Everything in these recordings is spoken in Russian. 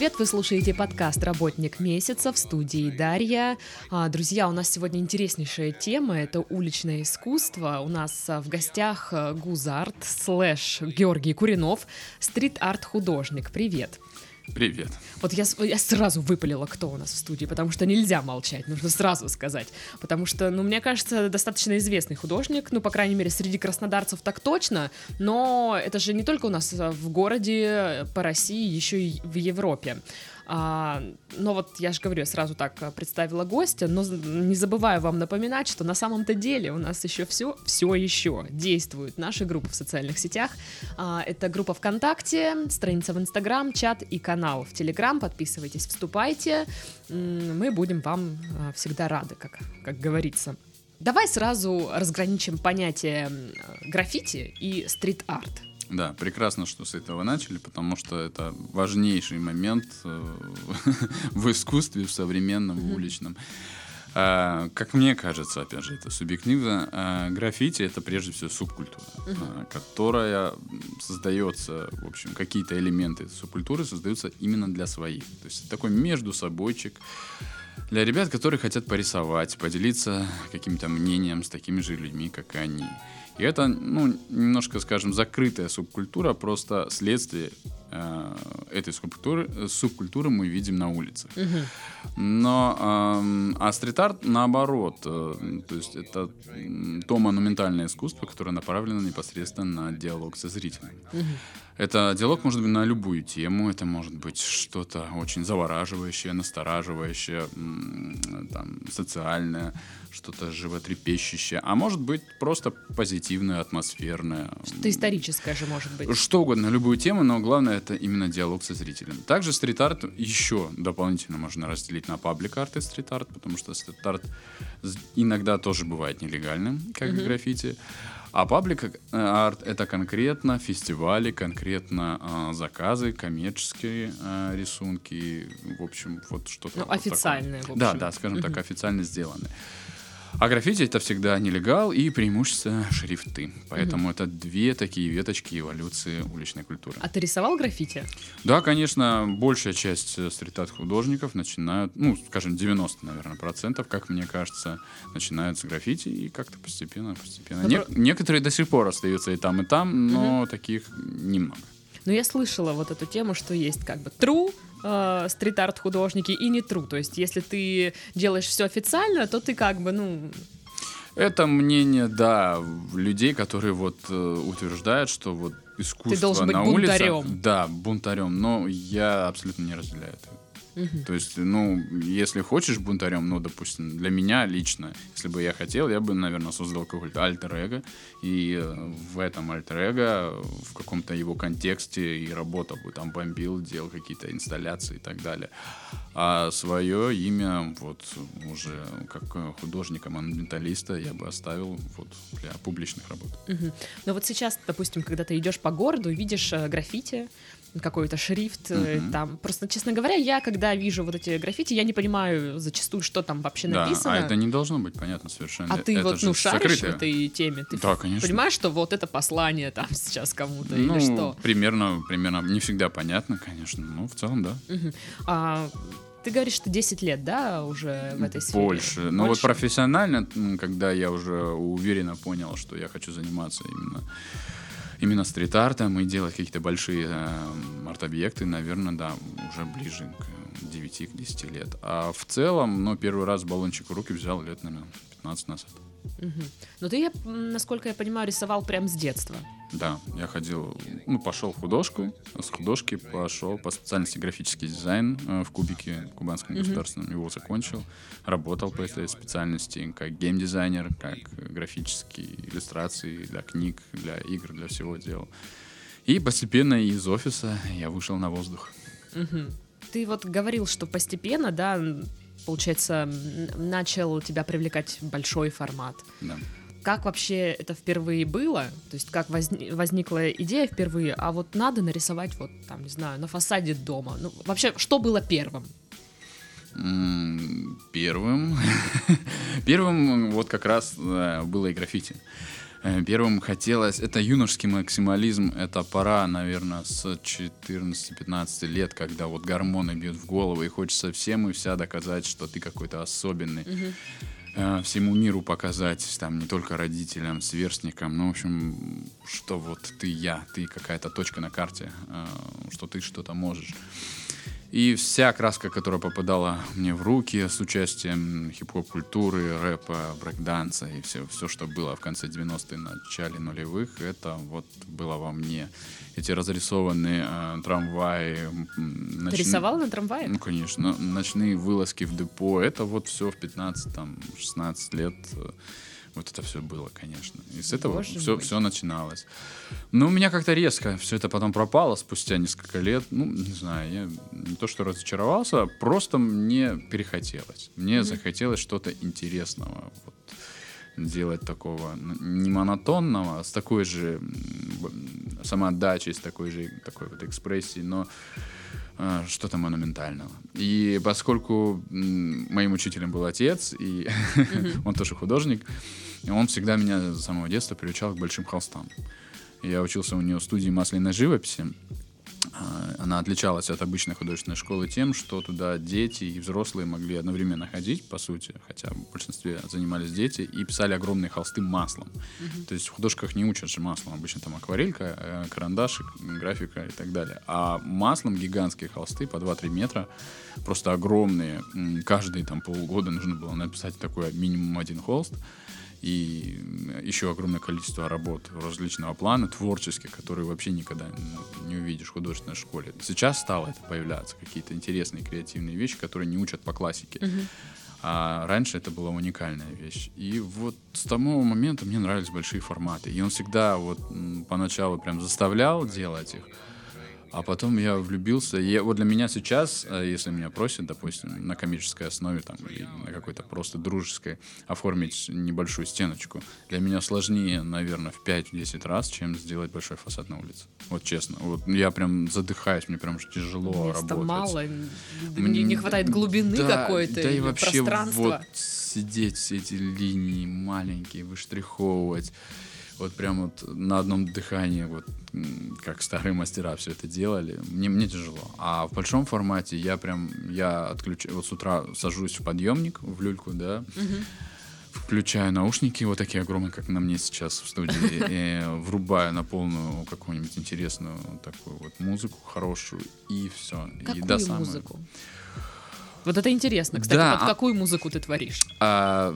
привет! Вы слушаете подкаст «Работник месяца» в студии Дарья. А, друзья, у нас сегодня интереснейшая тема — это уличное искусство. У нас а, в гостях а, Гузарт слэш Георгий Куринов, стрит-арт-художник. Привет! Привет. Вот я, я сразу выпалила, кто у нас в студии, потому что нельзя молчать, нужно сразу сказать. Потому что, ну, мне кажется, достаточно известный художник, ну, по крайней мере, среди краснодарцев так точно, но это же не только у нас в городе, по России, еще и в Европе. А, но вот я же говорю, я сразу так э, представила гостя, но не забываю вам напоминать, что на самом-то деле у нас еще все, все еще действуют наши группы в социальных сетях. А, это группа ВКонтакте, страница в Инстаграм, чат и канал в Телеграм. Подписывайтесь, вступайте. Мы будем вам э, всегда рады, как, как говорится. Давай сразу разграничим понятие граффити и стрит-арт. Да, прекрасно, что с этого начали, потому что это важнейший момент э, в искусстве, в современном, в уличном. А, как мне кажется, опять же, это субъективно, а, граффити это прежде всего субкультура, а, которая создается, в общем, какие-то элементы субкультуры создаются именно для своих. То есть такой между собойчик для ребят, которые хотят порисовать, поделиться каким-то мнением с такими же людьми, как и они. И это, ну, немножко, скажем, закрытая субкультура, просто следствие э, этой субкультуры, субкультуры мы видим на улицах. Но э, а стрит-арт наоборот, э, то есть это то монументальное искусство, которое направлено непосредственно на диалог со зрителем. Это диалог может быть на любую тему, это может быть что-то очень завораживающее, настораживающее, там, социальное, что-то животрепещущее, а может быть просто позитивное, атмосферное. Что-то историческое же может быть. Что угодно, любую тему, но главное это именно диалог со зрителем. Также стрит-арт еще дополнительно можно разделить на паблик-арт и стрит-арт, потому что стрит-арт иногда тоже бывает нелегальным, как mm-hmm. граффити. А паблик арт это конкретно фестивали, конкретно э, заказы, коммерческие э, рисунки, в общем, вот что-то. Ну, вот официальные, такое. в общем. Да, да, скажем так, официально сделанные. А граффити это всегда нелегал и преимущество шрифты. Поэтому угу. это две такие веточки эволюции уличной культуры. А ты рисовал граффити? Да, конечно, большая часть э, стрит художников начинают, ну, скажем, 90, наверное, процентов, как мне кажется, начинают с граффити и как-то постепенно, постепенно. Не- некоторые до сих пор остаются и там, и там, но угу. таких немного. Но я слышала вот эту тему, что есть как бы true э, стрит-арт художники и не true. То есть, если ты делаешь все официально, то ты как бы, ну... Это мнение, да, людей, которые вот э, утверждают, что вот искусство ты должен быть на бунтарем. улицах... Да, бунтарем, но я абсолютно не разделяю это. Угу. То есть, ну, если хочешь бунтарем, ну, допустим, для меня лично, если бы я хотел, я бы, наверное, создал какой-то альтер-эго, и э, в этом альтер-эго, в каком-то его контексте и работал бы, там бомбил, делал какие-то инсталляции и так далее. А свое имя, вот, уже как художника-монументалиста я бы оставил вот для публичных работ. Угу. Но вот сейчас, допустим, когда ты идешь по городу, видишь э, граффити, какой-то шрифт mm-hmm. там. Просто, честно говоря, я, когда вижу вот эти граффити, я не понимаю зачастую, что там вообще да, написано. А это не должно быть понятно совершенно. А ты это вот, ну, шаришь закрытое. в этой теме? Ты да, конечно. понимаешь, что вот это послание там сейчас кому-то ну, или что? примерно, примерно, не всегда понятно, конечно, но в целом, да. Угу. А, ты говоришь, что 10 лет, да, уже в этой сфере? Больше. Но вот профессионально, когда я уже уверенно понял, что я хочу заниматься именно именно стрит-артом и делать какие-то большие э, арт-объекты, наверное, да, уже ближе к 9-10 лет. А в целом, ну, первый раз баллончик в руки взял лет, наверное, 15 назад. Угу. Но ты, насколько я понимаю, рисовал прям с детства. Да, я ходил, ну, пошел в художку, с художки пошел по специальности графический дизайн э, в Кубике, в Кубанском mm-hmm. государственном, его закончил, работал по этой специальности как геймдизайнер, как графические иллюстрации для книг, для игр, для всего делал. И постепенно из офиса я вышел на воздух. Mm-hmm. Ты вот говорил, что постепенно, да, получается, начал тебя привлекать большой формат. Да как вообще это впервые было, то есть как возни- возникла идея впервые, а вот надо нарисовать вот там, не знаю, на фасаде дома. Ну, вообще, что было первым? Первым, первым вот как раз было и граффити. Э, первым хотелось, это юношеский максимализм, это пора, наверное, с 14-15 лет, когда вот гормоны бьют в голову, и хочется всем и вся доказать, что ты какой-то особенный. Э, Всему миру показать, там, не только родителям, сверстникам, ну, в общем, что вот ты я, ты какая-то точка на карте, э, что ты что-то можешь. И вся краска, которая попадала мне в руки с участием хип-хоп-культуры, рэпа, брейкданса и все, все, что было в конце 90-х, начале нулевых, это вот было во мне. Эти разрисованные э, трамваи. м, Ты рисовал на трамвае? Ну, конечно. Ночные вылазки в депо. Это вот все в 15, там, 16 лет. Вот это все было, конечно. И с этого Боже все, все начиналось. Но у меня как-то резко все это потом пропало спустя несколько лет. Ну, не знаю, я не то что разочаровался, а просто мне перехотелось. Мне захотелось что-то интересного. Вот делать такого не монотонного, а с такой же самоотдачей, с такой же такой вот экспрессией, но что-то монументального. И поскольку моим учителем был отец, и он тоже художник, он всегда меня с самого детства приучал к большим холстам. Я учился у него в студии масляной живописи. А, Она отличалась от обычной художественной школы тем, что туда дети и взрослые могли одновременно ходить, по сути, хотя в большинстве занимались дети, и писали огромные холсты маслом. То есть в художках не учат же маслом, обычно там акварелька, э, карандашик, графика и так далее. А маслом гигантские холсты по 2-3 метра, просто огромные. Каждые там полгода нужно было написать такой минимум один холст и еще огромное количество работ различного плана, творческих, которые вообще никогда ну, не увидишь в художественной школе. Сейчас стало это появляться, какие-то интересные креативные вещи, которые не учат по классике. А раньше это была уникальная вещь. И вот с того момента мне нравились большие форматы. И он всегда вот поначалу прям заставлял делать их, а потом я влюбился. Я- вот для меня сейчас, э, если меня просят, допустим, на коммерческой основе там, или на какой-то просто дружеской оформить небольшую стеночку, для меня сложнее, наверное, в 5-10 раз, чем сделать большой фасад на улице. Вот честно. Вот я прям задыхаюсь, мне прям тяжело Места работать. мало, Мне- не хватает глубины да, какой-то, Да и вообще пространства. вот сидеть все эти линии маленькие, выштриховывать. Вот прям вот на одном дыхании, вот как старые мастера все это делали, мне, мне тяжело. А в большом формате я прям, я отключаю, вот с утра сажусь в подъемник, в люльку, да, включаю наушники, вот такие огромные, как на мне сейчас в студии, и врубаю на полную какую-нибудь интересную такую вот музыку хорошую, и все. и Какую до самой- музыку? Вот это интересно, кстати, Да, под а- какую музыку ты творишь? А,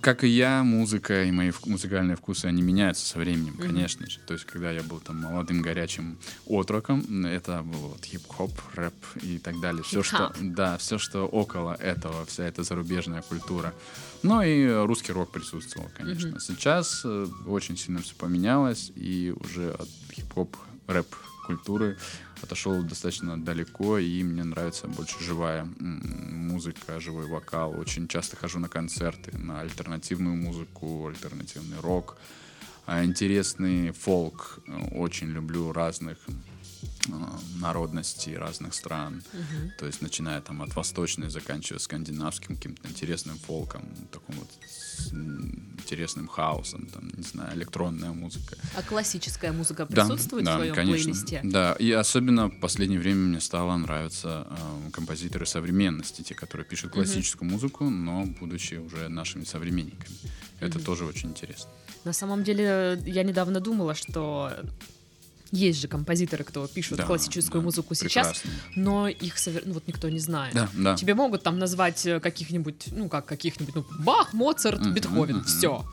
как и я, музыка и мои музыкальные вкусы, они меняются со временем, конечно же. То есть, когда я был там молодым, горячим отроком, это был вот хип-хоп, рэп и так далее. Все, что, да, все, что около этого, вся эта зарубежная культура. Ну и русский рок присутствовал, конечно. Сейчас э, очень сильно все поменялось, и уже от хип-хоп, рэп культуры отошел достаточно далеко, и мне нравится больше живая музыка, живой вокал. Очень часто хожу на концерты, на альтернативную музыку, альтернативный рок, а, интересный фолк. Э, Очень люблю разных народностей, разных стран. То есть начиная там от восточной, заканчивая скандинавским каким-то интересным фолком, таким вот интересным хаосом, там, не знаю, электронная музыка. А классическая музыка Да, присутствует да, в твоем конечно. плейлисте? Да, и особенно в последнее время мне стало нравиться э, композиторы современности, те, которые пишут классическую музыку, но будучи уже нашими современниками. Это тоже очень интересно. На самом деле, я недавно думала, что есть же композиторы, кто пишут Да, классическую да, музыку сейчас, прекрасно. но их совер- ну, вот никто не знает. Да, да. Тебе могут там назвать э, каких-нибудь, ну как каких-нибудь, ну Бах, Моцарт, Мгм, Бетховен, мгм. все.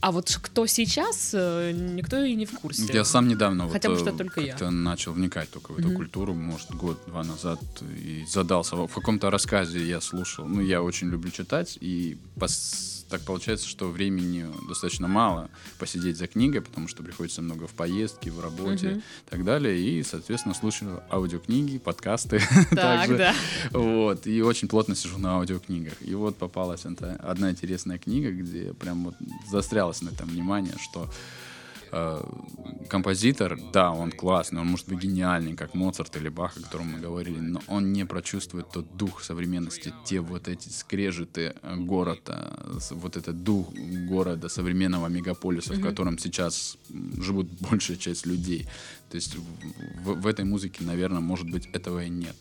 А вот кто сейчас, э, никто и не в курсе. Я сам недавно Хотя бы вот, что э, только я. начал вникать только в эту Мгм. культуру, может, год-два назад, и задался. В каком-то рассказе я слушал, ну, я очень люблю читать, и пос- так получается, что времени достаточно мало посидеть за книгой, потому что приходится много в поездке, в работе и так далее, и, соответственно, слушаю аудиокниги, подкасты. Так, также. да. Вот, и очень плотно сижу на аудиокнигах. И вот попалась одна интересная книга, где прям вот застрялось на этом внимание, что композитор, да, он классный, он может быть гениальный, как Моцарт или Бах, о котором мы говорили, но он не прочувствует тот дух современности, те вот эти скрежеты э, города, вот этот дух города, современного мегаполиса, mm-hmm. в котором сейчас живут большая часть людей. То есть в, в этой музыке, наверное, может быть, этого и нет.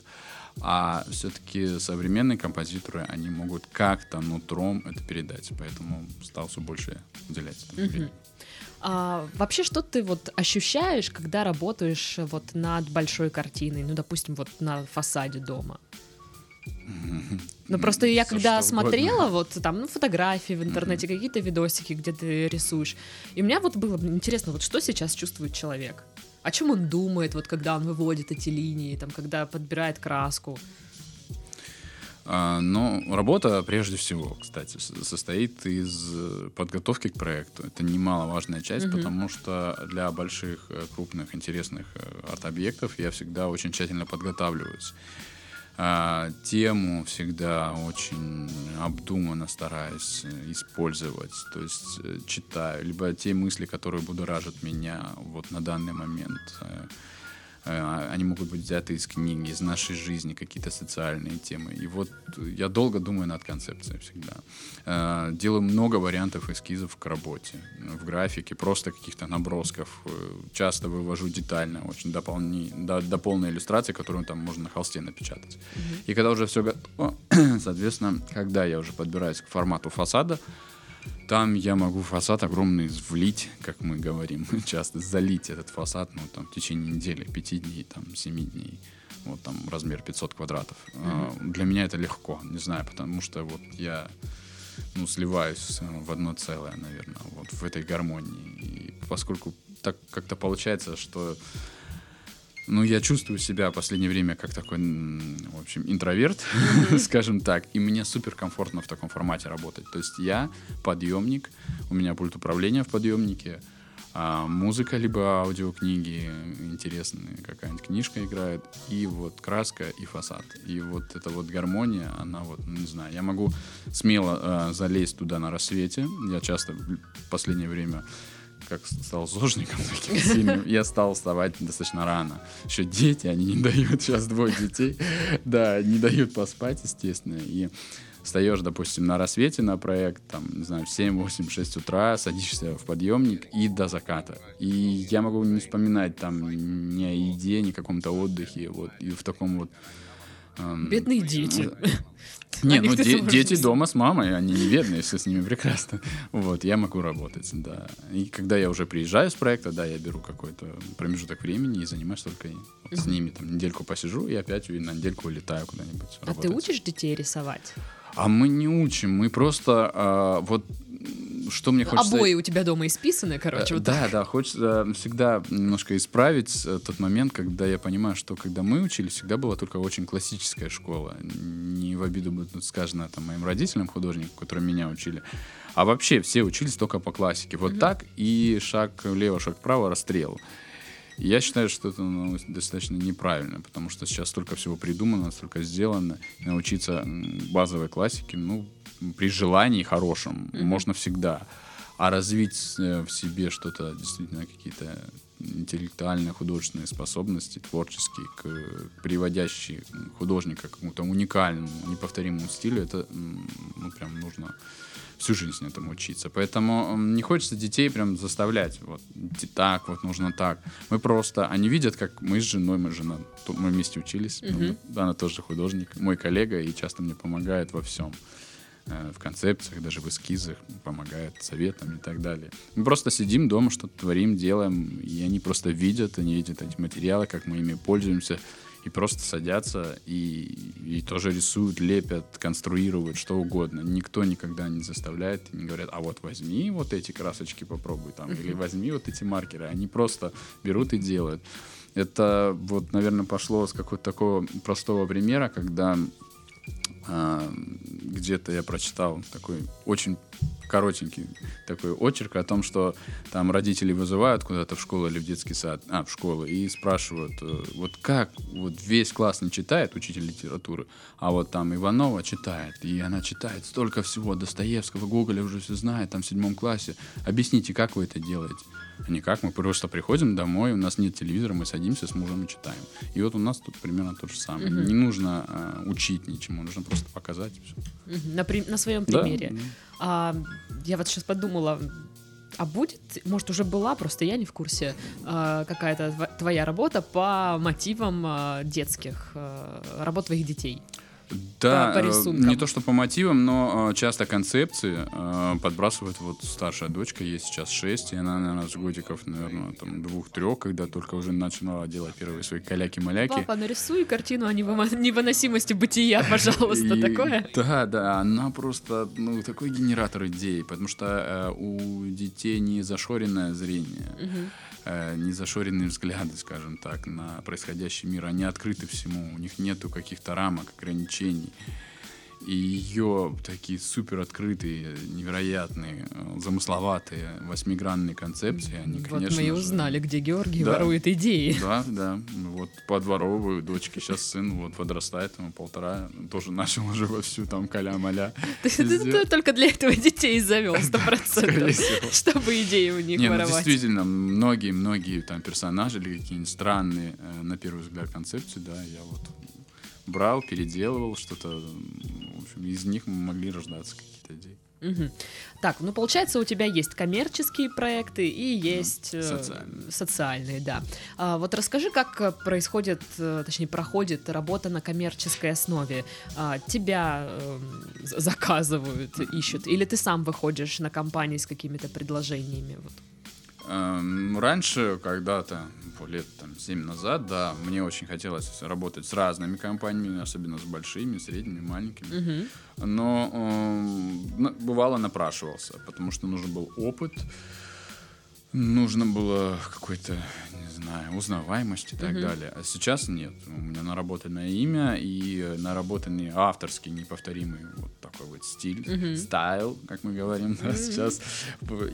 А все-таки современные композиторы, они могут как-то нутром это передать, поэтому стал все больше уделять. Mm-hmm. А, вообще, что ты вот ощущаешь, когда работаешь вот над большой картиной, ну, допустим, вот на фасаде дома? Ну, просто я когда смотрела вот там, ну, фотографии в интернете, какие-то видосики, где ты рисуешь, и у меня вот было интересно, вот что сейчас чувствует человек? О чем он думает, вот когда он выводит эти линии, там, когда подбирает краску? А, но работа, прежде всего, кстати, состоит из э, подготовки к проекту. Это немаловажная часть, угу. потому что для больших, э, крупных, интересных э, арт-объектов я всегда очень тщательно подготавливаюсь. А, тему всегда очень обдуманно стараюсь использовать, то есть читаю, либо те мысли, которые будоражат меня вот на данный момент они могут быть взяты из книги, из нашей жизни, какие-то социальные темы. И вот я долго думаю над концепцией всегда. Э, делаю много вариантов эскизов к работе, в графике, просто каких-то набросков. Э, часто вывожу детально, очень до, полни, до, до полной иллюстрации, которую там можно на холсте напечатать. Mm-hmm. И когда уже все готово, соответственно, когда я уже подбираюсь к формату фасада, там я могу фасад огромный влить, как мы говорим часто, залить этот фасад, ну, там, в течение недели, пяти дней, там, семи дней. Вот там размер 500 квадратов. Mm-hmm. Для меня это легко, не знаю, потому что вот я ну, сливаюсь в одно целое, наверное, вот в этой гармонии. И поскольку так как-то получается, что ну, я чувствую себя в последнее время как такой, в общем, интроверт, mm-hmm. скажем так, и мне супер комфортно в таком формате работать. То есть я подъемник, у меня пульт управления в подъемнике, а музыка либо аудиокниги интересные, какая-нибудь книжка играет, и вот краска и фасад. И вот эта вот гармония, она вот, ну, не знаю, я могу смело э, залезть туда на рассвете. Я часто в последнее время как стал зожником таким сильным, я стал вставать достаточно рано. Еще дети, они не дают, сейчас двое детей, да, не дают поспать, естественно, и встаешь, допустим, на рассвете на проект, там, не знаю, в 7, 8, 6 утра, садишься в подъемник и до заката. И я могу не вспоминать там ни о еде, ни о каком-то отдыхе, вот, и в таком вот Эм, Бедные дети. Не, ну де- дети дома с мамой, они не бедные, все с ними прекрасно. Вот, я могу работать, да. И когда я уже приезжаю с проекта, да, я беру какой-то промежуток времени и занимаюсь только вот с ними. Там недельку посижу и опять на недельку улетаю куда-нибудь. А ты учишь детей рисовать? А мы не учим, мы просто а, вот что мне хочется... Обои у тебя дома исписаны, короче, вот Да, так. да, хочется всегда немножко исправить э, тот момент, когда я понимаю, что когда мы учились, всегда была только очень классическая школа. Не в обиду будет сказано там моим родителям, художникам, которые меня учили, а вообще все учились только по классике. Вот mm-hmm. так и шаг влево, шаг вправо, расстрел. Я считаю, что это ну, достаточно неправильно, потому что сейчас столько всего придумано, столько сделано. И научиться базовой классике, ну, при желании хорошем mm-hmm. можно всегда. А развить э, в себе что-то, действительно, какие-то интеллектуальные художественные способности, творческие, к, приводящие художника к какому-то уникальному, неповторимому стилю, это ну, прям нужно всю жизнь этому учиться. Поэтому не хочется детей прям заставлять, вот, так, вот нужно так. Мы просто, они видят, как мы с женой, мы жена, мы вместе учились, ну, она тоже художник, мой коллега, и часто мне помогает во всем э, в концепциях, даже в эскизах, помогает советом и так далее. Мы просто сидим дома, что-то творим, делаем, и они просто видят, они видят эти материалы, как мы ими пользуемся, и просто садятся и, и тоже рисуют, лепят, конструируют, что угодно. Никто никогда не заставляет не говорят, а вот возьми вот эти красочки попробуй там, или возьми вот эти маркеры. Они просто берут и делают. Это вот, наверное, пошло с какого-то такого простого примера, когда где-то я прочитал такой очень коротенький такой очерк о том, что там родители вызывают куда-то в школу или в детский сад, а, в школу, и спрашивают, э, вот как, вот весь класс не читает, учитель литературы, а вот там Иванова читает, и она читает столько всего, Достоевского, Гоголя уже все знает, там в седьмом классе. Объясните, как вы это делаете? А никак, мы просто приходим домой, у нас нет телевизора, мы садимся с мужем и читаем. И вот у нас тут примерно то же самое. Мгм. Не нужно э, учить ничему, нужно просто показать. Мгм, На, при- на своем примере. да. А, я вот сейчас подумала, а будет, может, уже была, просто я не в курсе, а, какая-то твоя работа по мотивам а, детских, работ твоих детей? Да, по э, рисункам. не то что по мотивам, но э, часто концепции э, подбрасывает вот старшая дочка, ей сейчас 6, и она, наверное, с годиков, наверное, там двух-трех, когда только уже начинала делать первые свои каляки-маляки. Папа, нарисуй картину о невыносимости бытия, пожалуйста, такое. Да, да, она просто, ну, такой генератор идей, потому что у детей не зашоренное зрение. Э, не зашоренные взгляды, скажем так, на происходящий мир. Они открыты всему, у них нету каких-то рамок, ограничений. И ее такие супер открытые, невероятные, э, замысловатые, восьмигранные концепции, они, Вот конечно мы и же- узнали, где Георгий Да. ворует идеи. Да, да. Вот подворовываю дочки. Сейчас сын вот подрастает, ему полтора. Тоже начал уже вовсю там каля-маля. Ты, только для этого детей завел, сто процентов, чтобы идеи у них ну воровать. действительно, многие-многие там персонажи или какие-нибудь странные, э, на первый взгляд, концепции, да, я вот брал, переделывал что-то. В общем, из них могли рождаться какие-то идеи. Мгм. Так, ну получается, у тебя есть коммерческие проекты и есть э, социальные. социальные, да. А, вот расскажи, как э, происходит, э, точнее, проходит работа на коммерческой основе. А, тебя з- заказывают, ищут, или ты сам выходишь на компании с какими-то предложениями? Вот. Эм, Раньше, когда-то, лет там, 7 назад, да, мне очень хотелось работать с разными компаниями, особенно с большими, средними, маленькими. Мгм. Но на- бывало напрашивался, потому что нужен был опыт, нужно было какой-то, не знаю, узнаваемость и так Мгм. далее. А сейчас нет. У меня наработанное имя и наработанный авторский неповторимый вот такой вот стиль, Мгм. стайл, как мы говорим да, Мгм. сейчас.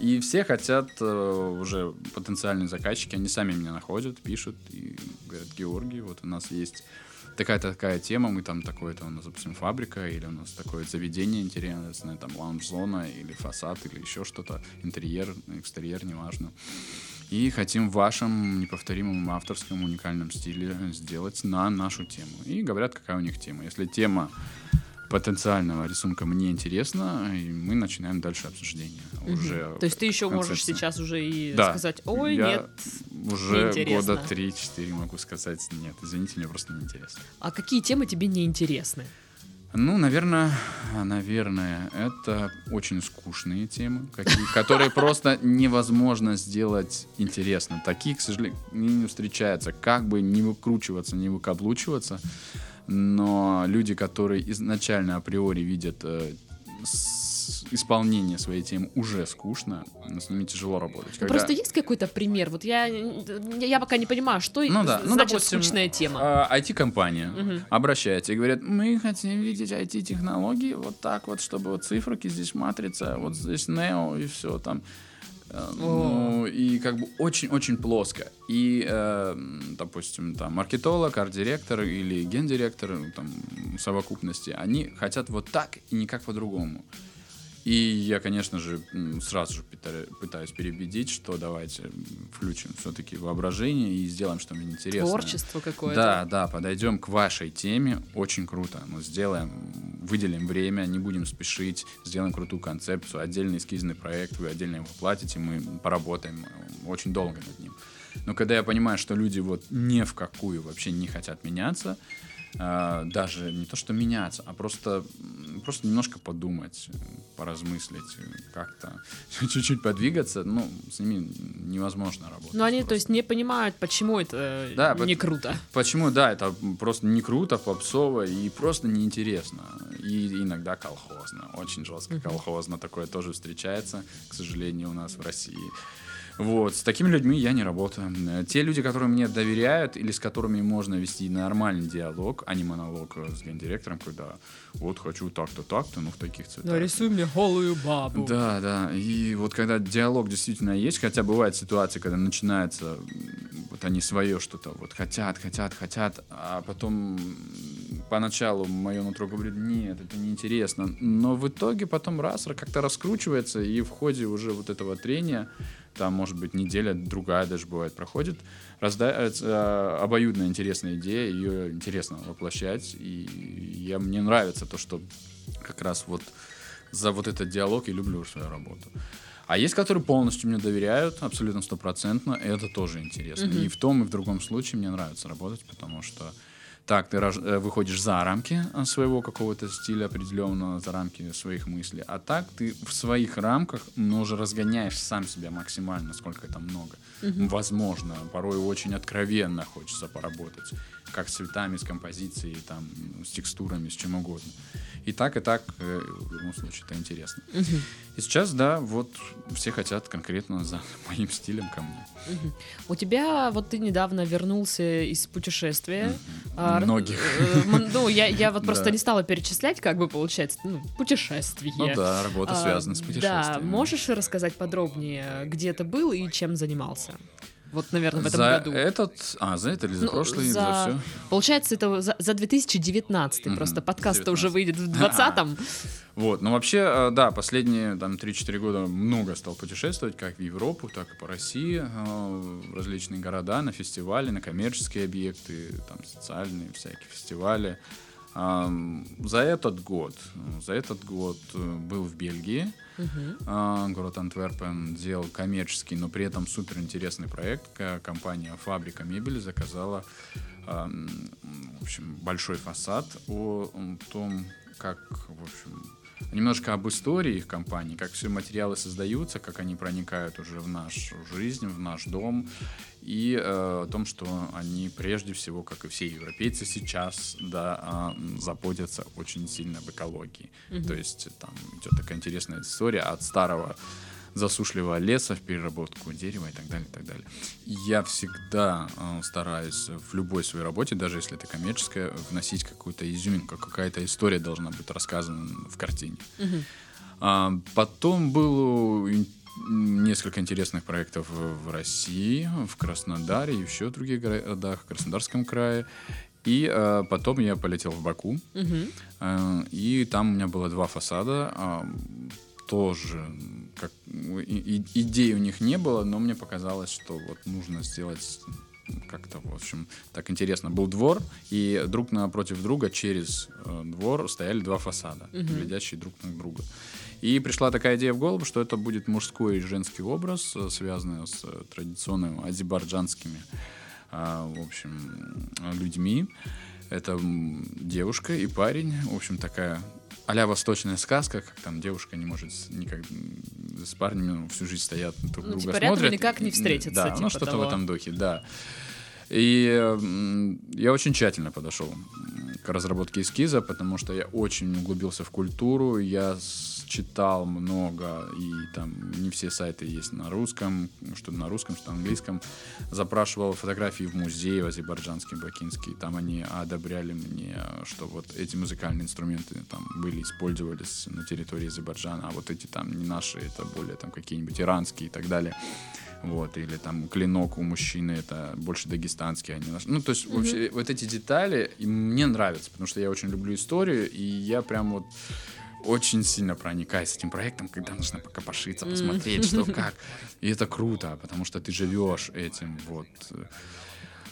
И все хотят э, уже потенциальные заказчики, они сами меня находят, пишут и говорят, Георгий, вот у нас есть такая-то такая тема, мы там такое-то у нас, допустим, фабрика, или у нас такое заведение интересное, там лаунж-зона, или фасад, или еще что-то, интерьер, экстерьер, неважно. И хотим в вашем неповторимом авторском уникальном стиле сделать на нашу тему. И говорят, какая у них тема. Если тема потенциального рисунка мне интересна, и мы начинаем дальше обсуждение. Мгм. Уже То есть ты еще можешь сейчас уже и Да. сказать, ой, Я нет. Уже неинтересно. года 3-4 могу сказать, нет, извините, мне просто неинтересно. А какие темы тебе не интересны? Ну, наверное, наверное, это очень скучные темы, какие- которые просто невозможно сделать интересно. Такие, к сожалению, не встречаются. Как бы не выкручиваться, не выкаблучиваться, но люди, которые изначально априори видят э, исполнение своей темы уже скучно, с ними тяжело работать. Ну, Когда- Просто есть какой-то пример? Вот я, я пока не понимаю, что Ну да, ну, значит допустим, скучная тема. IT-компания Мгм. обращается и говорят, мы хотим видеть IT-технологии вот так вот, чтобы вот циферки здесь матрица, вот здесь Neo и все там. Э, Ну, и как бы очень-очень плоско. И, э, допустим, там, маркетолог, арт-директор или гендиректор там, в совокупности, они хотят вот так и никак по-другому. И я, конечно же, сразу же пытаюсь переубедить, что давайте включим все-таки воображение и сделаем что-нибудь интересное. Творчество какое-то. Да, да, подойдем к вашей теме, очень круто. Ну, сделаем, выделим время, не будем спешить, сделаем крутую концепцию, отдельный эскизный проект, вы отдельно его платите, мы поработаем э, очень долго над ним. Но когда я понимаю, что люди вот ни в какую вообще не хотят меняться, даже не то что меняться, а просто, просто немножко подумать, э, поразмыслить, э, как-то чуть-чуть подвигаться, ну, с ними невозможно работать. Но они, просто. то есть, не понимают, почему это Да, не пот- круто. Почему, да, это просто не круто, попсово и просто неинтересно. И иногда колхозно, очень жестко колхозно. Такое тоже встречается, к сожалению, у нас в России. Вот, с такими людьми я не работаю. Те люди, которые мне доверяют или с которыми можно вести нормальный диалог, а не монолог с гендиректором, когда вот хочу так-то, так-то, ну в таких цветах. Нарисуй мне голую бабу. Да, да. И вот когда диалог действительно есть, хотя бывают ситуации, когда начинается, вот они свое что-то вот хотят, хотят, хотят, а потом поначалу мое нутро говорит, нет, это неинтересно. Но в итоге потом раз как-то раскручивается, и в ходе уже вот этого трения, там, может быть, неделя, другая даже бывает, проходит, раздается э, обоюдно интересная идея, ее интересно воплощать, и я, мне нравится то, что как раз вот за вот этот диалог и люблю свою работу. А есть, которые полностью мне доверяют, абсолютно стопроцентно, это тоже интересно. Mm-hmm. И в том, и в другом случае мне нравится работать, потому что так ты э, выходишь за рамки э, своего какого-то стиля определенного, за рамки своих мыслей, а так ты в своих рамках, но уже разгоняешь сам себя максимально, сколько это много. Угу. Возможно, порой очень откровенно хочется поработать, как с цветами, с композицией, там, с текстурами, с чем угодно. И так, и так, э, в любом случае, это интересно. Угу. И сейчас, да, вот все хотят конкретно за моим стилем ко мне. Угу. У тебя, вот ты недавно вернулся из путешествия. Угу. А, Многих. Э, ну, я, я вот просто не стала перечислять, как бы получается, ну, путешествие. Ну да, работа а, связана с путешествием. Да, можешь рассказать подробнее, где ты был и чем занимался? Вот, наверное, в этом за году. Этот, а, за это или за ну, прошлый, за, за все? Получается, это за, за 2019. Mm-hmm. Просто подкаст-то уже выйдет в 2020-м. Вот, ну вообще, э, да, последние там 3-4 года много стал путешествовать, как в Европу, так и по России, э, в различные города, на фестивали, на коммерческие объекты, там социальные всякие фестивали. За этот год, за этот год э, был в Бельгии, uh-huh. город Антверпен, делал коммерческий, но при этом супер интересный проект. Компания «Фабрика мебели» заказала в общем, большой фасад о том, как, в общем, немножко об истории их компании, как все материалы создаются, как они проникают уже в нашу жизнь, в наш дом, и э, о том, что они прежде всего, как и все европейцы сейчас, да, э, заботятся очень сильно об экологии. Mm-hmm. То есть там идет такая интересная история от старого засушливого леса в переработку дерева и так далее, и так далее. Я всегда э, стараюсь в любой своей работе, даже если это коммерческая, вносить какую-то изюминку, какая-то история должна быть рассказана в картине. Угу. А, потом было несколько интересных проектов в России, в Краснодаре и еще в других городах, в Краснодарском крае. И э, потом я полетел в Баку, угу. э, и там у меня было два фасада. Э, тоже как, и, идей у них не было, но мне показалось, что вот нужно сделать как-то, в общем, так интересно. Был двор, и друг напротив друга через э, двор стояли два фасада, угу. глядящие друг на друга. И пришла такая идея в голову, что это будет мужской и женский образ, э, связанный с э, традиционными азербайджанскими, э, в общем, людьми. Это девушка и парень, в общем, такая а восточная сказка, как там девушка не может никак с парнем всю жизнь стоят друг ну, друга типа, смотрят. никак не встретятся. Да, типа ну что-то в этом духе, да. И я очень тщательно подошел к разработке эскиза, потому что я очень углубился в культуру, я читал много, и там не все сайты есть на русском, что на русском, что на английском. Запрашивал фотографии в музее в Азербайджанске, Бакинский, там они одобряли мне, что вот эти музыкальные инструменты там были, использовались на территории Азербайджана, а вот эти там не наши, это более там какие-нибудь иранские и так далее вот, или там клинок у мужчины это больше дагестанский, а не наш. Ну, то есть, mm-hmm. вообще, вот эти детали и мне нравятся, потому что я очень люблю историю, и я прям вот очень сильно проникаюсь этим проектом, когда нужно покопошиться, посмотреть, mm-hmm. что как. И это круто, потому что ты живешь этим, вот.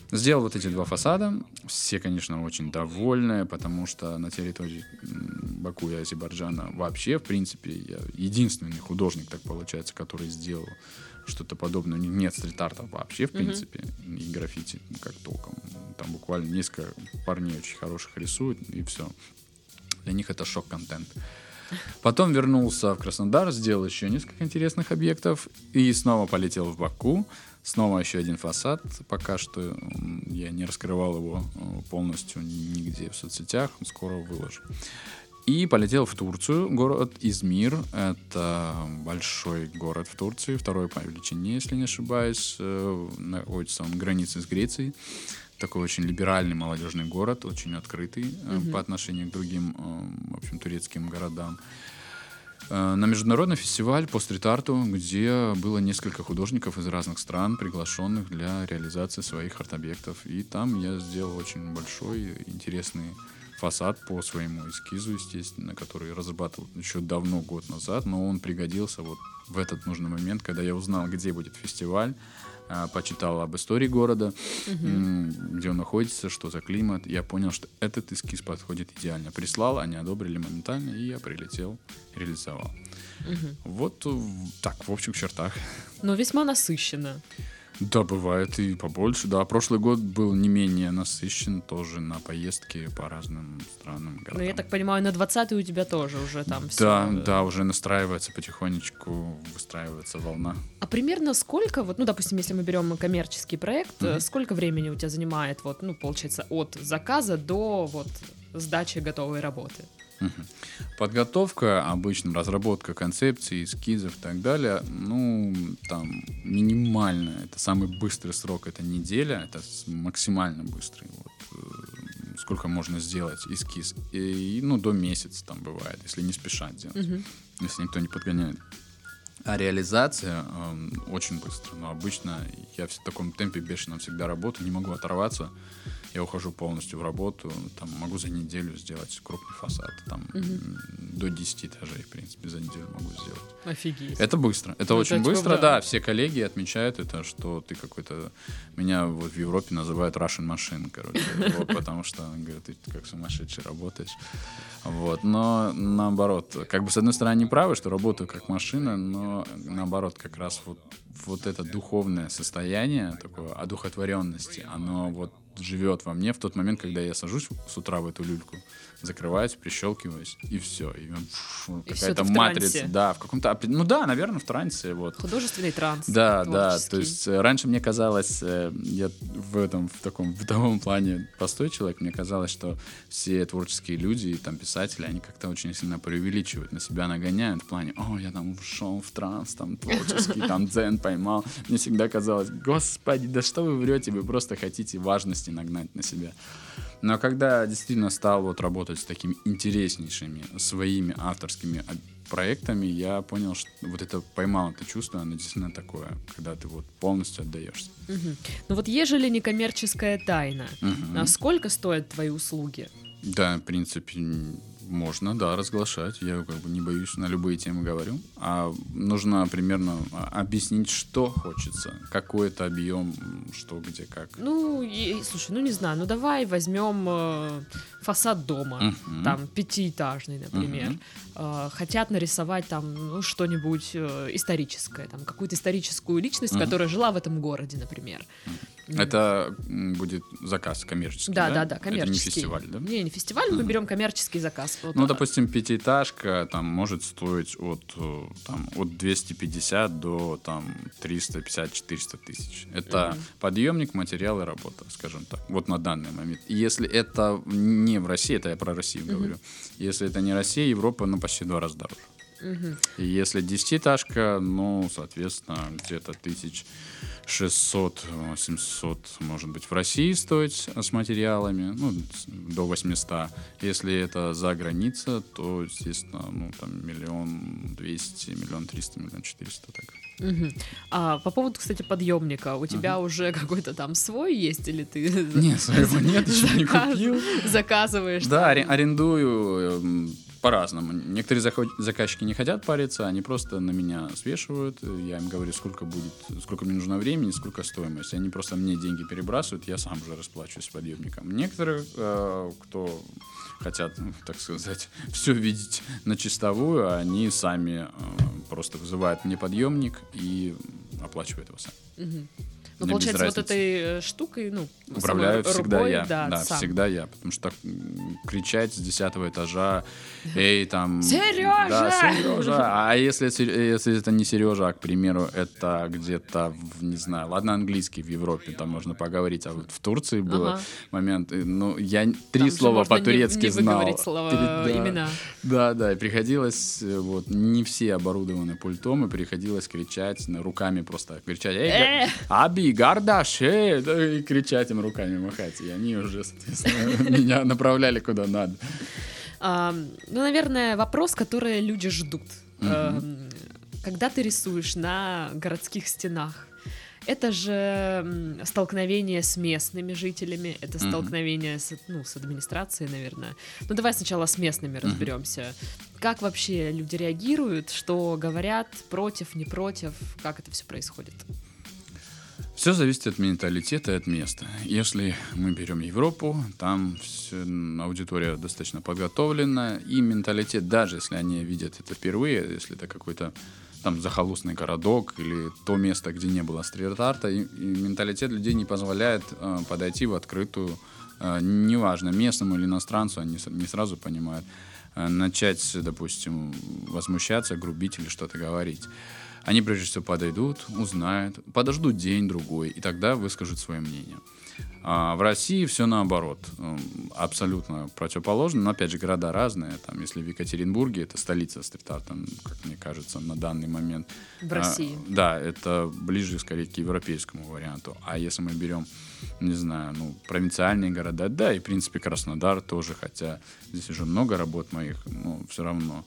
Сделал вот эти два фасада. Все, конечно, очень довольны, потому что на территории Баку и Азербайджана вообще, в принципе, я единственный художник, так получается, который сделал что-то подобное. Нет стрит-арта вообще, в принципе, mm-hmm. и граффити как толком. Там буквально несколько парней очень хороших рисуют, и все. Для них это шок-контент. Потом вернулся в Краснодар, сделал еще несколько интересных объектов и снова полетел в Баку. Снова еще один фасад. Пока что я не раскрывал его э, полностью нигде в соцсетях. Скоро выложу. И полетел в Турцию, город Измир. Это большой город в Турции, второй по величине, если не ошибаюсь. Э, находится он на границе с Грецией. Такой очень либеральный молодежный город, очень открытый mm-hmm. по отношению к другим, э, в общем, турецким городам. На международный фестиваль по стрит-арту, где было несколько художников из разных стран, приглашенных для реализации своих арт-объектов. И там я сделал очень большой, интересный фасад по своему эскизу, естественно, который разрабатывал еще давно, год назад, но он пригодился вот в этот нужный момент, когда я узнал, где будет фестиваль, а, почитал об истории города, м, где он находится, что за климат. Я понял, что этот эскиз подходит идеально. Прислал, они одобрили моментально, и я прилетел, реализовал. Вот э, так, в общих чертах. Но весьма насыщенно. Да, бывает и побольше. Да, прошлый год был не менее насыщен тоже на поездки по разным странам, Ну, городам. я так понимаю, на 20 у тебя тоже уже там э, все. Да, да, уже настраивается потихонечку, выстраивается волна. А примерно сколько, вот, ну, допустим, если мы берем коммерческий проект, э, сколько времени у тебя занимает, вот, ну, получается, от заказа до вот сдачи готовой работы? Мгм. Подготовка, обычно разработка концепций, эскизов и так далее, ну, там, минимально, это самый быстрый срок, это неделя, это максимально быстрый, вот, э, сколько можно сделать эскиз, и, ну, до месяца там бывает, если не спешать делать, если никто не подгоняет. А реализация эм, очень быстро, но обычно я в таком темпе бешеном всегда работаю, не могу оторваться, я ухожу полностью в работу, там могу за неделю сделать крупный фасад, там м, до 10 этажей, в принципе, за неделю могу сделать. Офигеть. Это быстро, это Ну, очень это быстро, да. да. Все коллеги отмечают это, что ты какой-то, меня вот в Европе называют Russian Machine, короче, потому что говорят, ты как сумасшедший работаешь, вот. Но наоборот, как бы с одной стороны они правы, что работаю как машина, но наоборот как раз вот вот это духовное состояние такое одухотворенности, оно вот живет во мне в тот момент, когда я сажусь с утра в эту люльку, закрываюсь, прищелкиваюсь, и все. И, И какая-то матрица. Да, в каком-то... Ну да, наверное, в трансе. Вот. Художественный транс. Да, да, то есть э, раньше мне казалось, э, я в этом, в таком бытовом плане простой человек, мне казалось, что все творческие люди, и там писатели, они как-то очень сильно преувеличивают, на себя нагоняют в плане, о, я там ушел в транс, там творческий, там дзен поймал. Мне всегда казалось, господи, да что вы врете, вы просто хотите важности нагнать на себя. Но когда действительно стал вот работать с такими интереснейшими своими авторскими проектами, я понял, что вот это поймал это чувство, оно действительно такое, когда ты вот полностью отдаешься. Мгм. Ну вот ежели не коммерческая тайна, Мгм. а сколько стоят твои услуги? Да, в принципе, можно, да, разглашать. Я как бы не боюсь, на любые темы говорю. А нужно примерно а, объяснить, что хочется, какой это объем, что, где, как. Ну, и- слушай, ну не знаю, ну давай возьмем э, фасад дома, Мгм. там пятиэтажный, например. Э, хотят нарисовать там ну, что-нибудь э, историческое, там какую-то историческую личность, Мгм. которая жила в этом городе, например. М. Это будет заказ коммерческий, Да, да? да, да, Это коммерческий. не фестиваль, да? Не, не фестиваль, мы берем коммерческий заказ. Вот, Ну, а, допустим, пятиэтажка там может стоить от, э, там, от 250 до там 350-400 тысяч. Это Мгм. подъемник, материал и работа, скажем так. Вот на данный момент. И если это не в России, это я про Россию говорю. Если это не Россия, Европа, ну, почти два раза дороже. И если десятиэтажка, ну, соответственно, где-то 1600-700, может быть, в России стоить с материалами, ну, до 800. Если это за граница, то, естественно, ну, там, миллион двести, миллион триста, миллион четыреста, так. Мгм. А по поводу, кстати, подъемника, у тебя уже какой-то там свой есть или ты Нет, своего нет, еще не купил. заказываешь? Да, арендую эм, по-разному. Некоторые заход- заказчики не хотят париться, они просто на меня свешивают. Я им говорю, сколько будет, сколько мне нужно времени, сколько стоимость. Они просто мне деньги перебрасывают, я сам уже расплачиваюсь подъемником. Некоторые, э, кто хотят, ну, так сказать, все видеть на чистовую, они сами э, просто вызывают мне подъемник и оплачивают его сами. Мгм. Ну, Мне получается, вот этой э, штукой, ну, Управляю самой всегда рукой, я. Да, Да, сам. всегда я. Потому что кричать с десятого этажа, эй, там... Сережа! Да, Сережа! А если, если это не Сережа, а, к примеру, это где-то, в, не знаю, ладно, английский в Европе, там можно поговорить, а вот в Турции был Ага. момент, ну, я Там три же слова по-турецки знал. слова, Три- да. имена. Да, да, и приходилось, э, вот, не все оборудованы пультом, и приходилось кричать, ну, руками просто кричать, эй, Э! Аби, Гардаш, эй, да, и кричать им руками махать, и они уже, соответственно, меня направляли куда надо. А, ну, наверное, вопрос, который люди ждут. Эм, Когда ты рисуешь на городских стенах, это же столкновение с местными жителями, это столкновение с, ну, с администрацией, наверное. Ну, давай сначала с местными разберемся. Как вообще люди реагируют, что говорят, против, не против, как это все происходит? Все зависит от менталитета и от места. Если мы берем Европу, там всё, м, аудитория достаточно подготовлена, и менталитет, даже если они видят это впервые, если это какой-то там захолустный городок или то место, где не было стрит-арта, и, и менталитет людей не позволяет э, подойти в открытую, э, неважно, местному или иностранцу, они не сразу понимают, э, начать, допустим, возмущаться, грубить или что-то говорить. Они прежде всего подойдут, узнают, подождут день-другой, и тогда выскажут свое мнение. А в России все наоборот, м, абсолютно противоположно, но опять же города разные. Там, если в Екатеринбурге это столица стрит-арта, как мне кажется, на данный момент. В а, России. да, это ближе скорее к европейскому варианту. А если мы берем, не знаю, ну, провинциальные города, да, и в принципе Краснодар тоже, хотя здесь уже много работ моих, но все равно.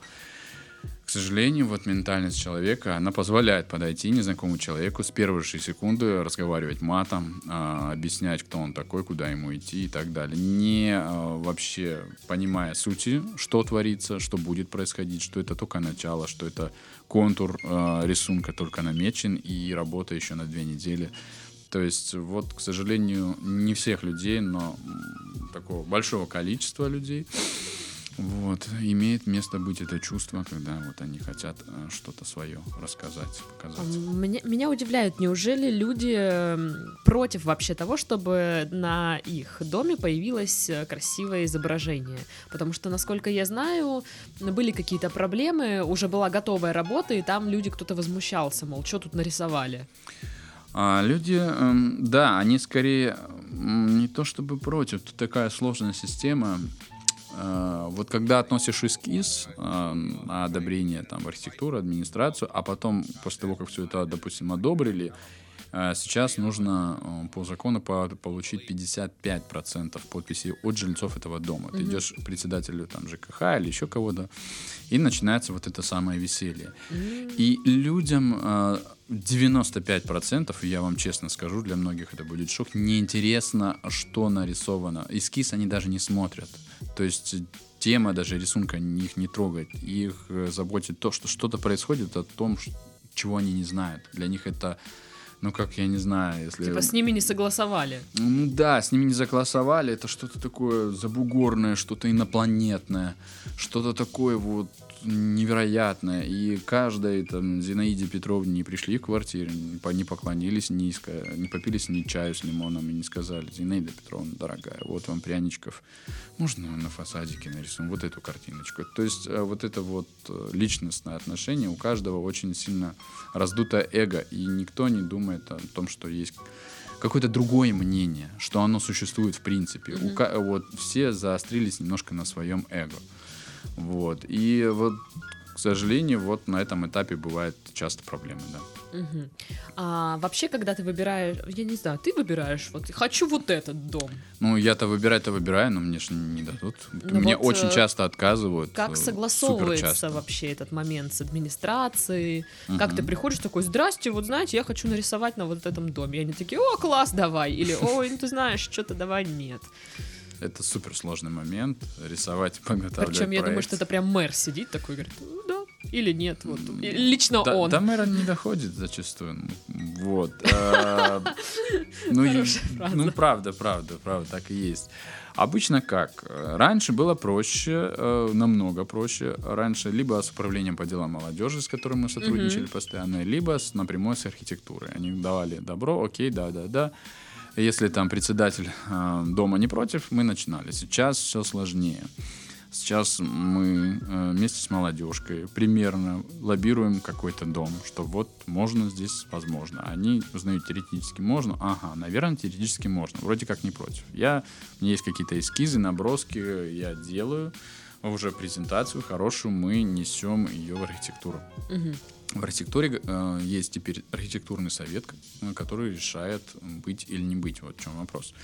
К сожалению, вот ментальность человека, она позволяет подойти незнакомому человеку с первой же секунды разговаривать матом, а, объяснять, кто он такой, куда ему идти и так далее. Не а, вообще понимая сути, что творится, что будет происходить, что это только начало, что это контур а, рисунка только намечен и работа еще на две недели. То есть, вот, к сожалению, не всех людей, но такого большого количества людей вот, имеет место быть это чувство, когда вот они хотят э, что-то свое рассказать, показать. Меня, меня удивляет, неужели люди м, против вообще того, чтобы на их доме появилось э, красивое изображение? Потому что, насколько я знаю, были какие-то проблемы, уже была готовая работа, и там люди, кто-то возмущался, мол, что тут нарисовали? А люди, эм, да, они скорее не то чтобы против, тут такая сложная система. Э, Вот когда относишь эскиз э, на одобрение там, в архитектуру, администрацию, а потом, после того, как все это, допустим, одобрили, э, сейчас нужно э, по закону по- получить 55% подписей от жильцов этого дома. Ты идешь к председателю там, ЖКХ или еще кого-то, и начинается вот это самое веселье. И людям э, 95%, я вам честно скажу, для многих это будет шок, неинтересно, что нарисовано. Эскиз они даже не смотрят. То есть тема даже рисунка их не трогает. Их э, заботит то, что что-то происходит о том, чего они не знают. Для них это, ну как, я не знаю, если... Типа с ними не согласовали. Ну да, с ними не заклассовали, это что-то такое забугорное, что-то инопланетное, что-то такое вот невероятное. И каждой там Зинаиде Петровне не пришли в квартиру, не по- не поклонились низко, не попили с ней чаю с лимоном и не сказали, Зинаида Петровна, дорогая, вот вам пряничков, можно на фасадике нарисуем вот эту картиночку. То есть э, вот это вот э, личностное отношение у каждого очень сильно раздутое эго, и никто не думает о том, что есть какое-то другое мнение, что оно существует в принципе. У ка- вот все заострились немножко на своем эго. Вот. И вот, к сожалению, вот на этом этапе бывают часто проблемы, да. Мгм. А вообще, когда ты выбираешь, я не знаю, ты выбираешь, вот хочу вот этот дом. Ну, я-то выбирать-то выбираю, но мне же не дадут. Ну мне вот, очень э, часто отказывают. Как э, согласовывается вообще этот момент с администрацией? Как Мгм. ты приходишь такой, здрасте, вот знаете, я хочу нарисовать на вот этом доме. И они такие, о, класс, давай. Или, ой, ну ты знаешь, что-то давай, нет. Это суперсложный момент. Рисовать, подготавливать Причем я думаю, что это прям мэр сидит такой, говорит, ну да, или нет. Вот. Лично Да, он. до мэра не доходит зачастую. Вот. а, Ну, ну, правда, правда, правда, так и есть. Обычно как? Раньше было проще, э, намного проще. Раньше либо с управлением по делам молодежи, с которым мы сотрудничали постоянно, либо с, напрямую с архитектурой. Они давали добро, окей, да-да-да. Если там председатель э, дома не против, мы начинали. Сейчас все сложнее. Сейчас мы э, вместе с молодежкой примерно лоббируем какой-то дом, что вот можно здесь возможно. Они узнают теоретически можно, ага, наверное, теоретически можно, вроде как не против. Я, у меня есть какие-то эскизы, наброски, я делаю уже презентацию хорошую, мы несем ее в архитектуру. Мгм. В архитектуре э, есть теперь архитектурный совет, э, который решает, быть или не быть. Вот в чем вопрос.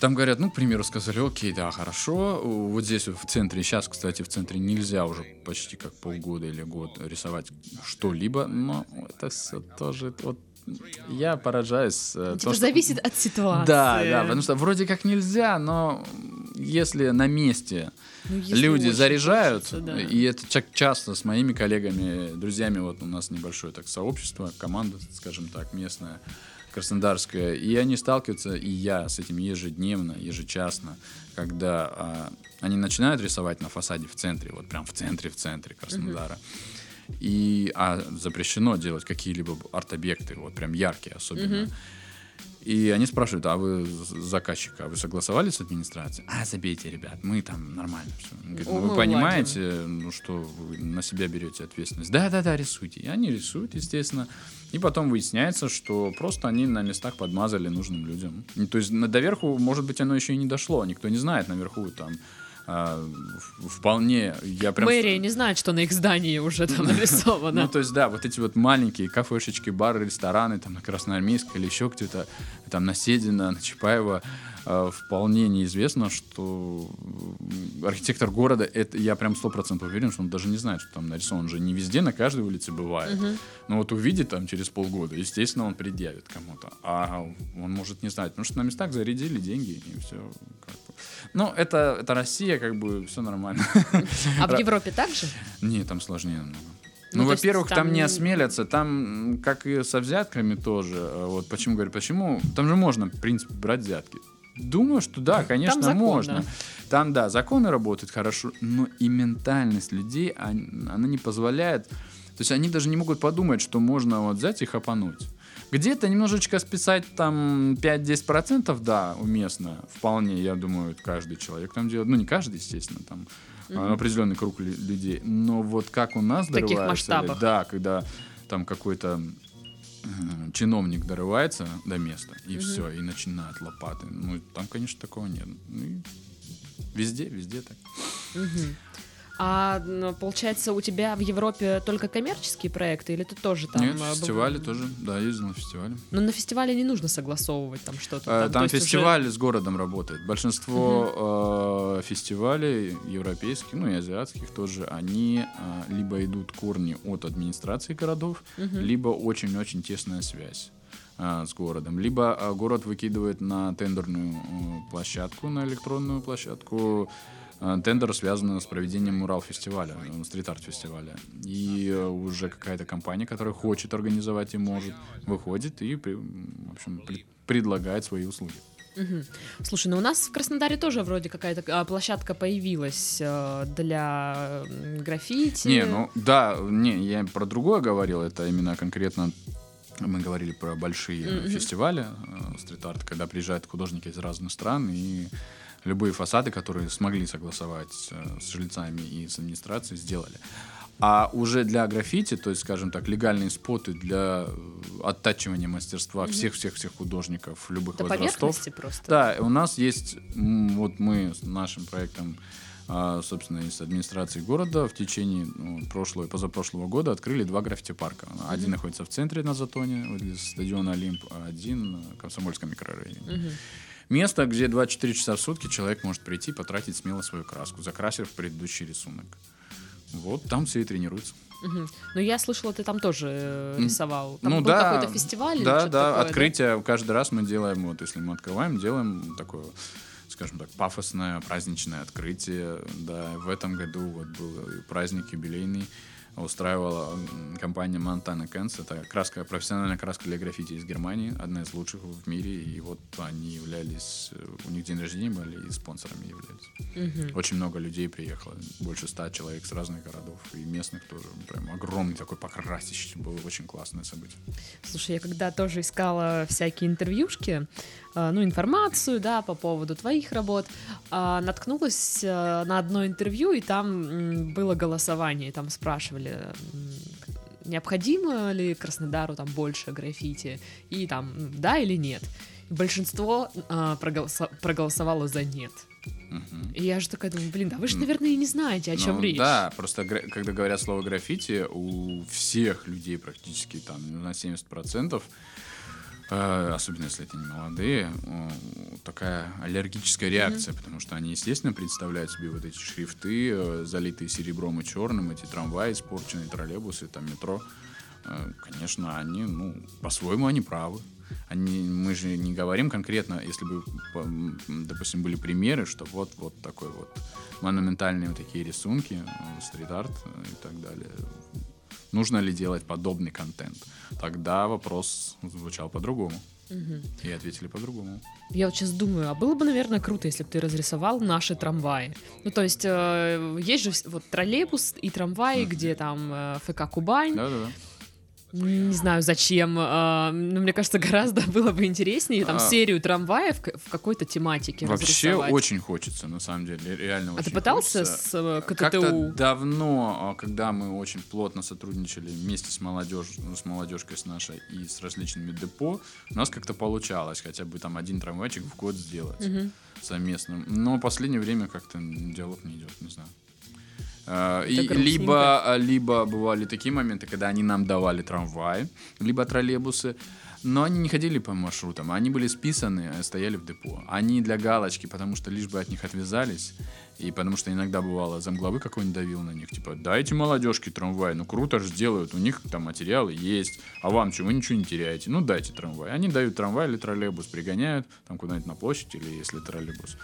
Там говорят, ну, к примеру, сказали, окей, да, хорошо. Вот здесь вот в центре, сейчас, кстати, в центре нельзя уже почти как полгода или год рисовать что-либо, но это всё тоже вот я поражаюсь. Типа то, что- зависит от ситуации. Да, да, потому что вроде как нельзя, но если на месте Ну, если люди заряжают, хочется, да. и это ча- часто с моими коллегами, друзьями, вот у нас небольшое так сообщество, команда, скажем так, местная, краснодарская, и они сталкиваются, и я с этим ежедневно, ежечасно, когда а, они начинают рисовать на фасаде в центре, вот прям в центре, в центре Краснодара, и а запрещено делать какие-либо арт-объекты, вот прям яркие особенно. И они спрашивают, а вы з- заказчик, а вы согласовали с администрацией? А, забейте, ребят, мы там нормально все. Говорит, ну, вы понимаете, ну что, вы на себя берете ответственность. Да-да-да, рисуйте. И они рисуют, естественно. И потом выясняется, что просто они на местах подмазали нужным людям. И То есть на- доверху, может быть, оно еще и не дошло. Никто не знает наверху там а, вполне я прям Мэрия не знает, что на их здании уже там нарисовано. ну, то есть, да, вот эти вот маленькие кафешечки, бары, рестораны, там, на Красноармейской или еще где-то, там, на Седина, на Чапаева, вполне неизвестно, что архитектор города, это я прям сто процентов уверен, что он даже не знает, что там нарисован. Он же не везде, на каждой улице бывает. Но вот увидит там через полгода, естественно, он предъявит кому-то. А он может не знать, потому что на местах зарядили деньги, и все. Как бы. Ну, это, это Россия, как бы, все нормально. А в Европе также? Не, там сложнее намного. Ну, Ну, во-первых, там... там не осмелятся, там, как и со взятками тоже. э, Вот почему говорю, почему? Там же можно, в принципе, брать взятки. Думаю, что да, конечно, законно. можно. Там, да, законы работают хорошо, но и ментальность людей, он- она не позволяет. То есть они даже не могут подумать, что можно вот взять и хапануть. Где-то немножечко списать там 5-10%, да, уместно, вполне, я думаю, каждый человек там делает. Ну, не каждый, естественно, там а, определенный круг лю- людей. Но вот как у нас В таких масштабах. Да, когда там какой-то чиновник дорывается до места, и все, и начинает лопаты. Ну, там, конечно, такого нет. Ну, и везде, везде так. Мгм. А получается, у тебя в Европе только коммерческие проекты, или ты тоже там? Нет, а, быв- фестивали тоже, да, ездил на фестивале. Но на фестивале не нужно согласовывать там что-то. Э, то Там есть уже- фестиваль с городом работает. Большинство э, фестивалей европейских, ну и азиатских тоже, они э, либо идут корни от администрации городов, либо очень-очень тесная связь с городом. Либо город выкидывает на тендерную площадку, на электронную площадку тендер, связанный с проведением мурал-фестиваля, э, стрит-арт-фестиваля. И э, уже какая-то компания, которая хочет организовать и может, выходит и, в общем, пред- предлагает свои услуги. Мгм. Слушай, ну у нас в Краснодаре тоже вроде какая-то а, площадка появилась э, для граффити. Не, ну да, не, я про другое говорил, это именно конкретно мы говорили про большие э, Мгм. фестивали э, стрит-арт, когда приезжают художники из разных стран и любые фасады, которые смогли согласовать э, с жильцами и с администрацией, сделали. А уже для граффити, то есть, скажем так, легальные споты для э, оттачивания мастерства всех-всех-всех художников любых До возрастов. просто. Да, у нас есть, вот мы с нашим проектом, а, собственно, из администрации города в течение ну, прошлого и позапрошлого года открыли два граффити-парка. Один находится в центре на Затоне, возле стадиона Олимп, а один в Комсомольском микрорайоне. Мгм. Место, где 24 часа в сутки человек может прийти, потратить смело свою краску, закрасив предыдущий рисунок. Вот там все и тренируются. Мгм. Ну я слышала, ты там тоже э, рисовал. Там ну был да, какой-то фестиваль или да, что-то да, такое, открытие каждый раз мы делаем, вот если мы открываем, делаем такое, скажем так, пафосное праздничное открытие. Да, в этом году вот был праздник юбилейный, устраивала компания Montana Cans. Это краска, профессиональная краска для граффити из Германии, одна из лучших в мире. И вот они являлись, э, у них день рождения были и спонсорами являлись. Мгм. Очень много людей приехало, больше ста человек с разных городов и местных тоже. Прям огромный такой покрасище, было очень классное событие. Слушай, я когда тоже искала всякие интервьюшки, ну, информацию, да, по поводу твоих работ, а, наткнулась э, на одно интервью, и там было голосование, и там спрашивали, необходимо ли Краснодару там больше граффити, и там, да или нет. Большинство проголосо- проголосовало за нет. Мгм. И я же такая думаю, блин, да вы же, наверное, и не знаете, о чем Ну, речь. Да, просто когда говорят слово граффити, у всех людей практически там на 70%, э, особенно если это не молодые, э, такая аллергическая реакция, потому что они, естественно, представляют себе вот эти шрифты, э, залитые серебром и черным, эти трамваи испорченные, троллейбусы, там метро. э, конечно, они, ну, по-своему они правы. Они, мы же не говорим конкретно, если бы, допустим, были примеры, что вот, вот такой вот монументальные вот такие рисунки, э, стрит-арт э, и так далее. Нужно ли делать подобный контент? Тогда вопрос звучал по-другому. И ответили по-другому. Я вот сейчас думаю, а было бы, наверное, круто, если бы ты разрисовал наши трамваи. Ну, то есть, э, есть же вот троллейбус и трамваи, где там э, ФК Кубань. Да-да-да. Не знаю, зачем. э, но мне кажется, гораздо было бы интереснее там А. серию трамваев в какой-то тематике Вообще очень хочется, на самом деле, реально А ты пытался хочется. с э, Как-то КТТУ? давно, а, когда мы очень плотно сотрудничали вместе с молодежью, ну, с молодежкой с нашей и с различными депо, у нас как-то получалось хотя бы там один трамвайчик в год сделать Мгм. совместно. Но в последнее время как-то диалог не идет, не знаю. А, И либо, а, либо бывали такие моменты, когда они нам давали трамваи, либо троллейбусы, но они не ходили по маршрутам, они были списаны, а стояли в депо. Они для галочки, потому что лишь бы от них отвязались, и потому что иногда бывало замглавы какой-нибудь давил на них, типа, дайте молодежке трамвай, ну круто же сделают, у них там материалы есть, а вам что, вы ничего не теряете, ну дайте трамвай. Они дают трамвай или троллейбус, пригоняют там куда-нибудь на площадь или если троллейбус.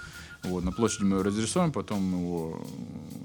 Вот, на площади мы его разрисуем, потом его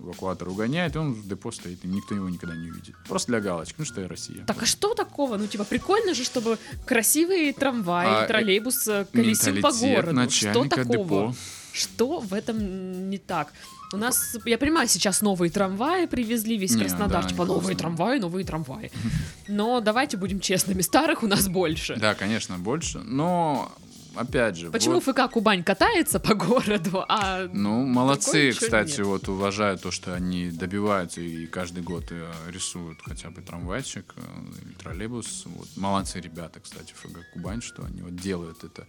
эвакуатор угоняет, и он в депо стоит, и никто его никогда не увидит. Просто для галочки, ну что я Россия. Так а что такого? Ну, типа, прикольно же, чтобы красивый трамвай, А, э, троллейбус э, колесил по городу. Что такого? депо. Что в этом не так? У нас, я понимаю, сейчас новые трамваи привезли, весь Не, Краснодар, да, типа, новые трамваи, новые трамваи. Но давайте будем честными, старых у нас больше. Да, конечно, больше, но опять же, Почему вот, ФК Кубань катается по городу, а... ну, молодцы, кстати, нет. вот уважаю то, что они добиваются и каждый год э, рисуют хотя бы трамвайчик э, или троллейбус. Вот, молодцы ребята, кстати, ФГ Кубань, что они вот делают это.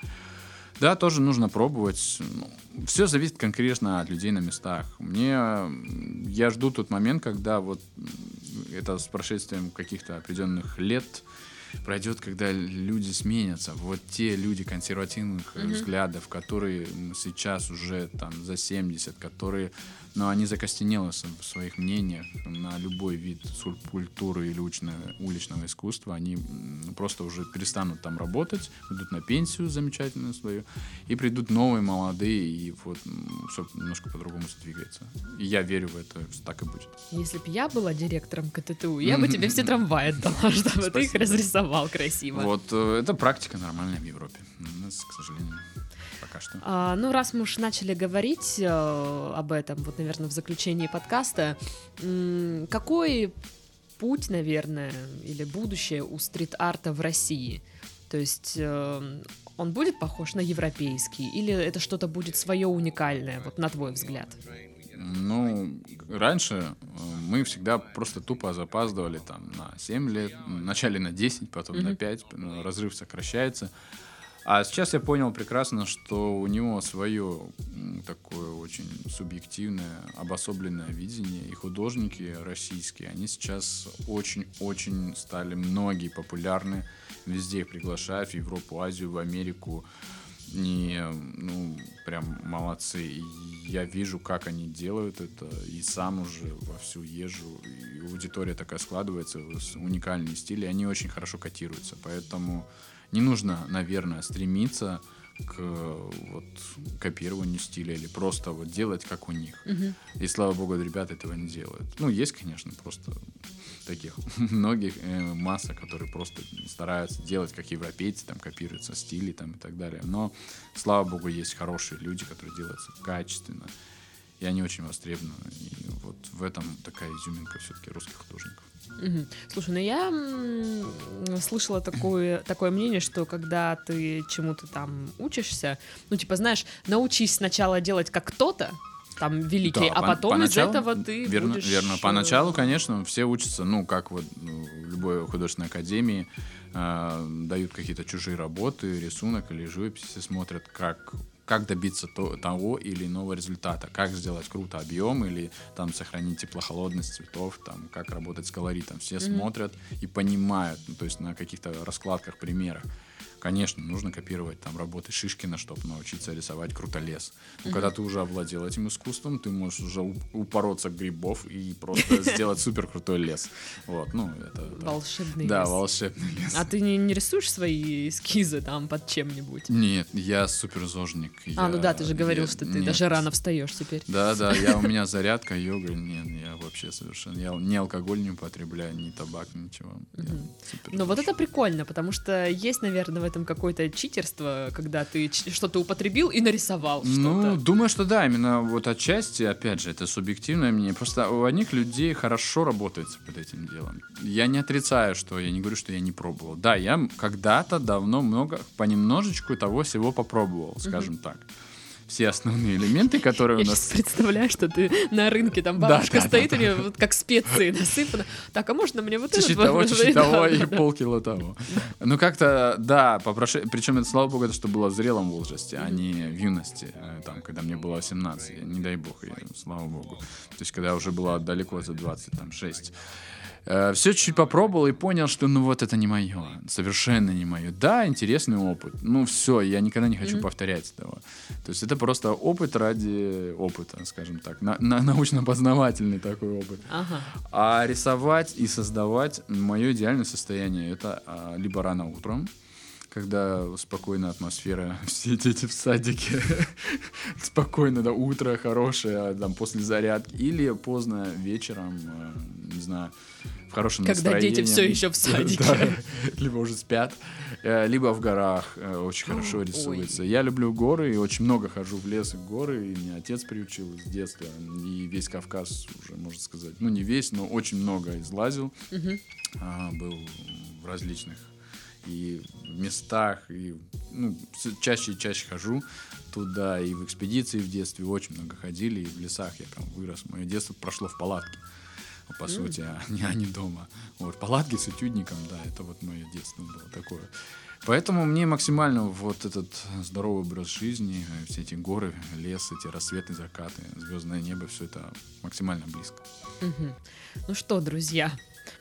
Да, тоже нужно пробовать. все зависит конкретно от людей на местах. Мне я жду тот момент, когда вот это с прошествием каких-то определенных лет пройдет, когда люди сменятся. Вот те люди консервативных э, взглядов, которые сейчас уже там за 70, которые, ну, они закостенелы с- в своих мнениях на любой вид скульптуры или уличного, уличного искусства, они просто уже перестанут там работать, идут на пенсию замечательную свою, и придут новые, молодые, и вот все немножко по-другому сдвигается. И я верю в это, что так и будет. Если бы я была директором КТТУ, я бы тебе все трамваи отдала, чтобы ты их Спасибо. Разрисовал красиво. Вот э, это практика нормальная в Европе. У нас, к сожалению, пока что. А, ну, раз мы уж начали говорить э, об этом, вот, наверное, в заключении подкаста, м, какой путь, наверное, или будущее у стрит-арта в России? То есть э, он будет похож на европейский, или это что-то будет свое уникальное, вот на твой взгляд? Ну, раньше э, мы всегда просто тупо запаздывали там на 7 лет, вначале на 10, потом на 5, ну, разрыв сокращается. А сейчас я понял прекрасно, что у него свое такое очень субъективное, обособленное видение. И художники российские, они сейчас очень-очень стали многие популярны. Везде их приглашают, в Европу, Азию, в Америку. И, ну, прям молодцы. Я вижу, как они делают это, и сам уже вовсю езжу, и аудитория такая складывается, уникальные стили, они очень хорошо котируются. Поэтому не нужно, наверное, стремиться к вот, копированию стиля или просто вот делать как у них. И слава богу, ребята этого не делают. Ну, есть, конечно, просто таких многих э, масса, которые просто стараются делать как европейцы, там копируются стили там и так далее. Но слава богу, есть хорошие люди, которые делаются качественно. И они очень востребованы. И вот в этом такая изюминка все-таки русских художников. Мгм. Слушай, ну я слышала такое, такое мнение, что когда ты чему-то там учишься, ну типа, знаешь, научись сначала делать как кто-то, там, великий, Да, а потом поначалу, из этого ты верно, будешь... Верно. э, Поначалу, конечно, все учатся, ну, как вот ну, в любой художественной академии, э, дают какие-то чужие работы, рисунок или живописи, смотрят, как как добиться то- того или иного результата, как сделать круто объем или там сохранить теплохолодность цветов, там как работать с колоритом. Все смотрят и понимают, ну, то есть на каких-то раскладках, примерах, Конечно, нужно копировать там работы Шишкина, чтобы научиться рисовать крутолес. Но когда ты уже овладел этим искусством, ты можешь уже упороться грибов и просто сделать супер крутой лес. Вот, ну, это... да. Волшебный Да, лес. волшебный лес. А ты не, не рисуешь свои эскизы там под чем-нибудь? Нет, я суперзожник. А, я- ну да, ты же говорил, я- что ты нет. даже рано встаешь теперь. Да, да, я, у меня зарядка, йога, нет, я вообще совершенно, я ни алкоголь не употребляю, ни табак, ничего. Супер Но вот это прикольно, потому что есть, наверное, в этом какое-то читерство, когда ты что-то употребил и нарисовал Ну, что-то. думаю, что да, именно вот отчасти, опять же, это субъективное мнение. Просто у одних людей хорошо работается под этим делом. Я не отрицаю, что я не говорю, что я не пробовал. Да, я когда-то давно много, понемножечку того всего попробовал, скажем так. Все основные элементы, которые Я у нас... представляю, что ты на рынке, там бабушка да, стоит, да, у нее вот как специи насыпано. Так, а можно мне вот это? Чуть-чуть того, чуть-чуть того и полкило того. Ну, как-то, да, попрошу... Причем это, слава богу, это что было в зрелом возрасте, а не в юности, э, там, когда мне было 18, не дай бог, я, слава богу. То есть, когда уже было далеко за 20, там, 6. Все чуть-чуть попробовал и понял, что ну вот это не мое, совершенно не мое. Да, интересный опыт. Ну все, я никогда не хочу повторять этого. То есть это просто опыт ради опыта, скажем так, на- на- научно-познавательный такой опыт. Ага. А рисовать и создавать мое идеальное состояние это а, либо рано утром, когда спокойная атмосфера, все дети в садике, спокойно, да, утро хорошее, а, там, после зарядки, или поздно вечером, э, не знаю, в хорошем Когда дети настроении. всё еще в садике. Да, либо уже спят, э, либо в горах э, очень хорошо Ой. рисуется. Я люблю горы и очень много хожу в лес и в горы, и меня отец приучил с детства, и весь Кавказ уже, можно сказать, ну не весь, но очень много излазил, а, был в различных и местах, и ну, чаще и чаще хожу туда, и в экспедиции в детстве очень много ходили, и в лесах я там вырос. Мое детство прошло в палатке, по сути, а не, а не дома. Вот, палатки с этюдником, да, это вот мое детство было такое. Поэтому мне максимально вот этот здоровый образ жизни, все эти горы, лес, эти рассветы, закаты, звездное небо, все это максимально близко. Мгм. Ну что, друзья,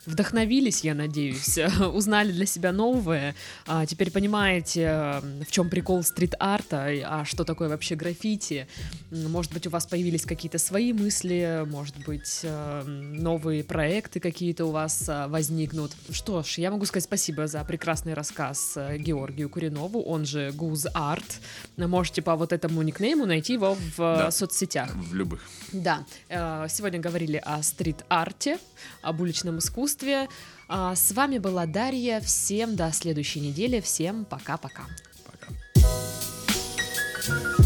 вдохновились, я надеюсь, узнали для себя новое, а теперь понимаете, в чем прикол стрит-арта, а что такое вообще граффити. Может быть, у вас появились какие-то свои мысли, может быть, э, новые проекты какие-то у вас а, возникнут. Что ж, я могу сказать спасибо за прекрасный рассказ э, Георгию Куринову, он же Гуз Арт. Можете по вот этому никнейму найти его в э, Да. соцсетях. В любых. Да, сегодня говорили о стрит-арте, об уличном искусстве искусстве. А, с вами была Дарья. Всем до следующей недели. Всем пока-пока. Пока. -пока. пока.